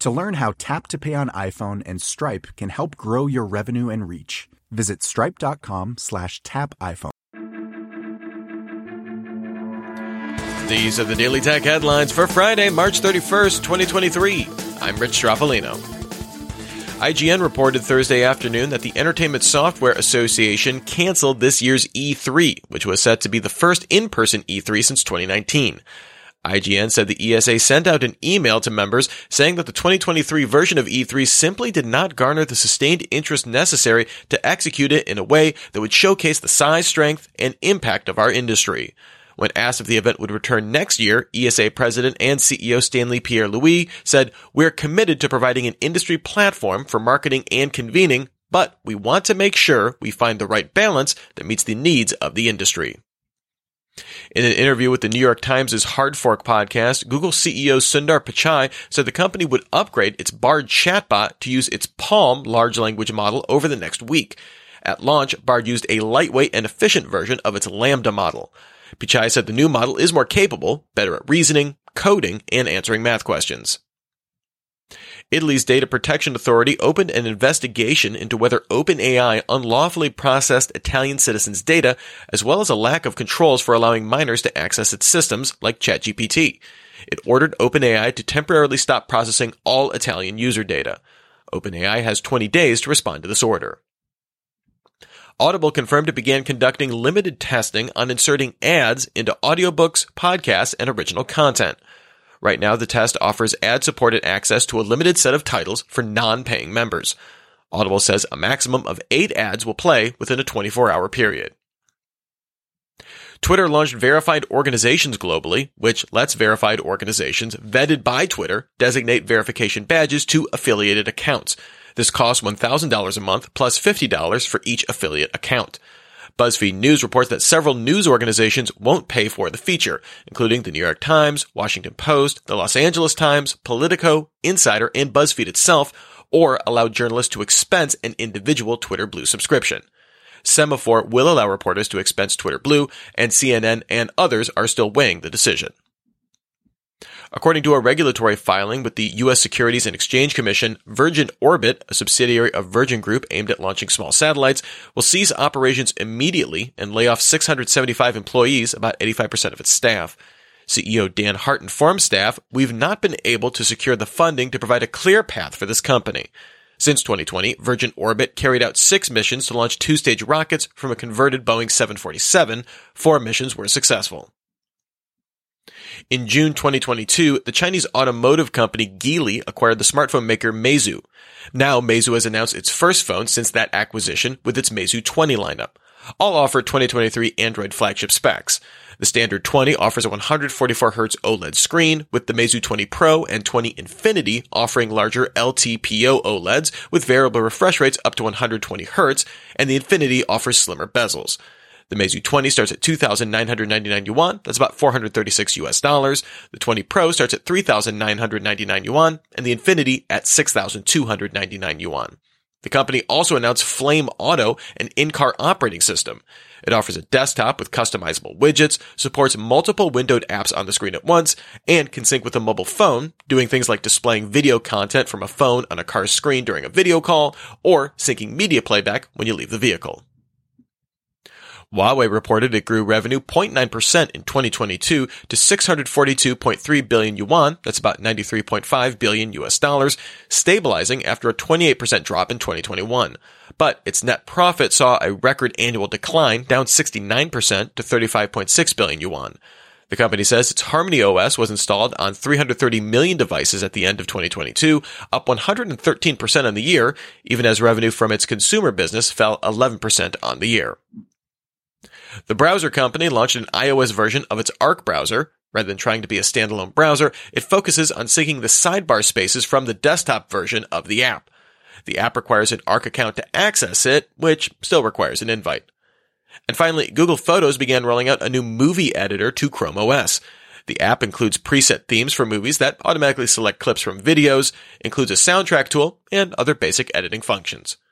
To learn how Tap to Pay on iPhone and Stripe can help grow your revenue and reach, visit stripe.com slash tap iPhone. These are the Daily Tech headlines for Friday, March 31st, 2023. I'm Rich Stroffolino. IGN reported Thursday afternoon that the Entertainment Software Association canceled this year's E3, which was set to be the first in-person E3 since 2019. IGN said the ESA sent out an email to members saying that the 2023 version of E3 simply did not garner the sustained interest necessary to execute it in a way that would showcase the size, strength, and impact of our industry. When asked if the event would return next year, ESA President and CEO Stanley Pierre Louis said, We're committed to providing an industry platform for marketing and convening, but we want to make sure we find the right balance that meets the needs of the industry. In an interview with the New York Times' Hard Fork podcast, Google CEO Sundar Pichai said the company would upgrade its Bard chatbot to use its PaLM large language model over the next week. At launch, Bard used a lightweight and efficient version of its LaMDA model. Pichai said the new model is more capable, better at reasoning, coding, and answering math questions. Italy's Data Protection Authority opened an investigation into whether OpenAI unlawfully processed Italian citizens' data, as well as a lack of controls for allowing minors to access its systems, like ChatGPT. It ordered OpenAI to temporarily stop processing all Italian user data. OpenAI has 20 days to respond to this order. Audible confirmed it began conducting limited testing on inserting ads into audiobooks, podcasts, and original content. Right now, the test offers ad supported access to a limited set of titles for non paying members. Audible says a maximum of eight ads will play within a 24 hour period. Twitter launched verified organizations globally, which lets verified organizations vetted by Twitter designate verification badges to affiliated accounts. This costs $1,000 a month plus $50 for each affiliate account. BuzzFeed News reports that several news organizations won't pay for the feature, including the New York Times, Washington Post, the Los Angeles Times, Politico, Insider, and BuzzFeed itself, or allow journalists to expense an individual Twitter Blue subscription. Semafor will allow reporters to expense Twitter Blue, and CNN and others are still weighing the decision. According to a regulatory filing with the U.S. Securities and Exchange Commission, Virgin Orbit, a subsidiary of Virgin Group aimed at launching small satellites, will cease operations immediately and lay off 675 employees, about 85% of its staff. CEO Dan Hart informed staff, we've not been able to secure the funding to provide a clear path for this company. Since 2020, Virgin Orbit carried out six missions to launch two-stage rockets from a converted Boeing 747. Four missions were successful. In June 2022, the Chinese automotive company Geely acquired the smartphone maker Meizu. Now Meizu has announced its first phone since that acquisition with its Meizu 20 lineup. All offer 2023 Android flagship specs. The standard 20 offers a 144Hz OLED screen, with the Meizu 20 Pro and 20 Infinity offering larger LTPO OLEDs with variable refresh rates up to 120Hz, and the Infinity offers slimmer bezels. The Meizu 20 starts at 2,999 yuan. That's about 436 US dollars. The 20 Pro starts at 3,999 yuan and the Infinity at 6,299 yuan. The company also announced Flyme Auto, an in-car operating system. It offers a desktop with customizable widgets, supports multiple windowed apps on the screen at once, and can sync with a mobile phone, doing things like displaying video content from a phone on a car's screen during a video call, or syncing media playback when you leave the vehicle. Huawei reported it grew revenue 0.9% in 2022 to 642.3 billion yuan, that's about 93.5 billion US dollars, stabilizing after a 28% drop in 2021. But its net profit saw a record annual decline, down 69% to 35.6 billion yuan. The company says its Harmony OS was installed on 330 million devices at the end of 2022, up 113% on the year, even as revenue from its consumer business fell 11% on the year. The browser company launched an iOS version of its Arc browser. Rather than trying to be a standalone browser, it focuses on syncing the sidebar spaces from the desktop version of the app. The app requires an Arc account to access it, which still requires an invite. And finally, Google Photos began rolling out a new movie editor to Chrome OS. The app includes preset themes for movies that automatically select clips from videos, includes a soundtrack tool, and other basic editing functions.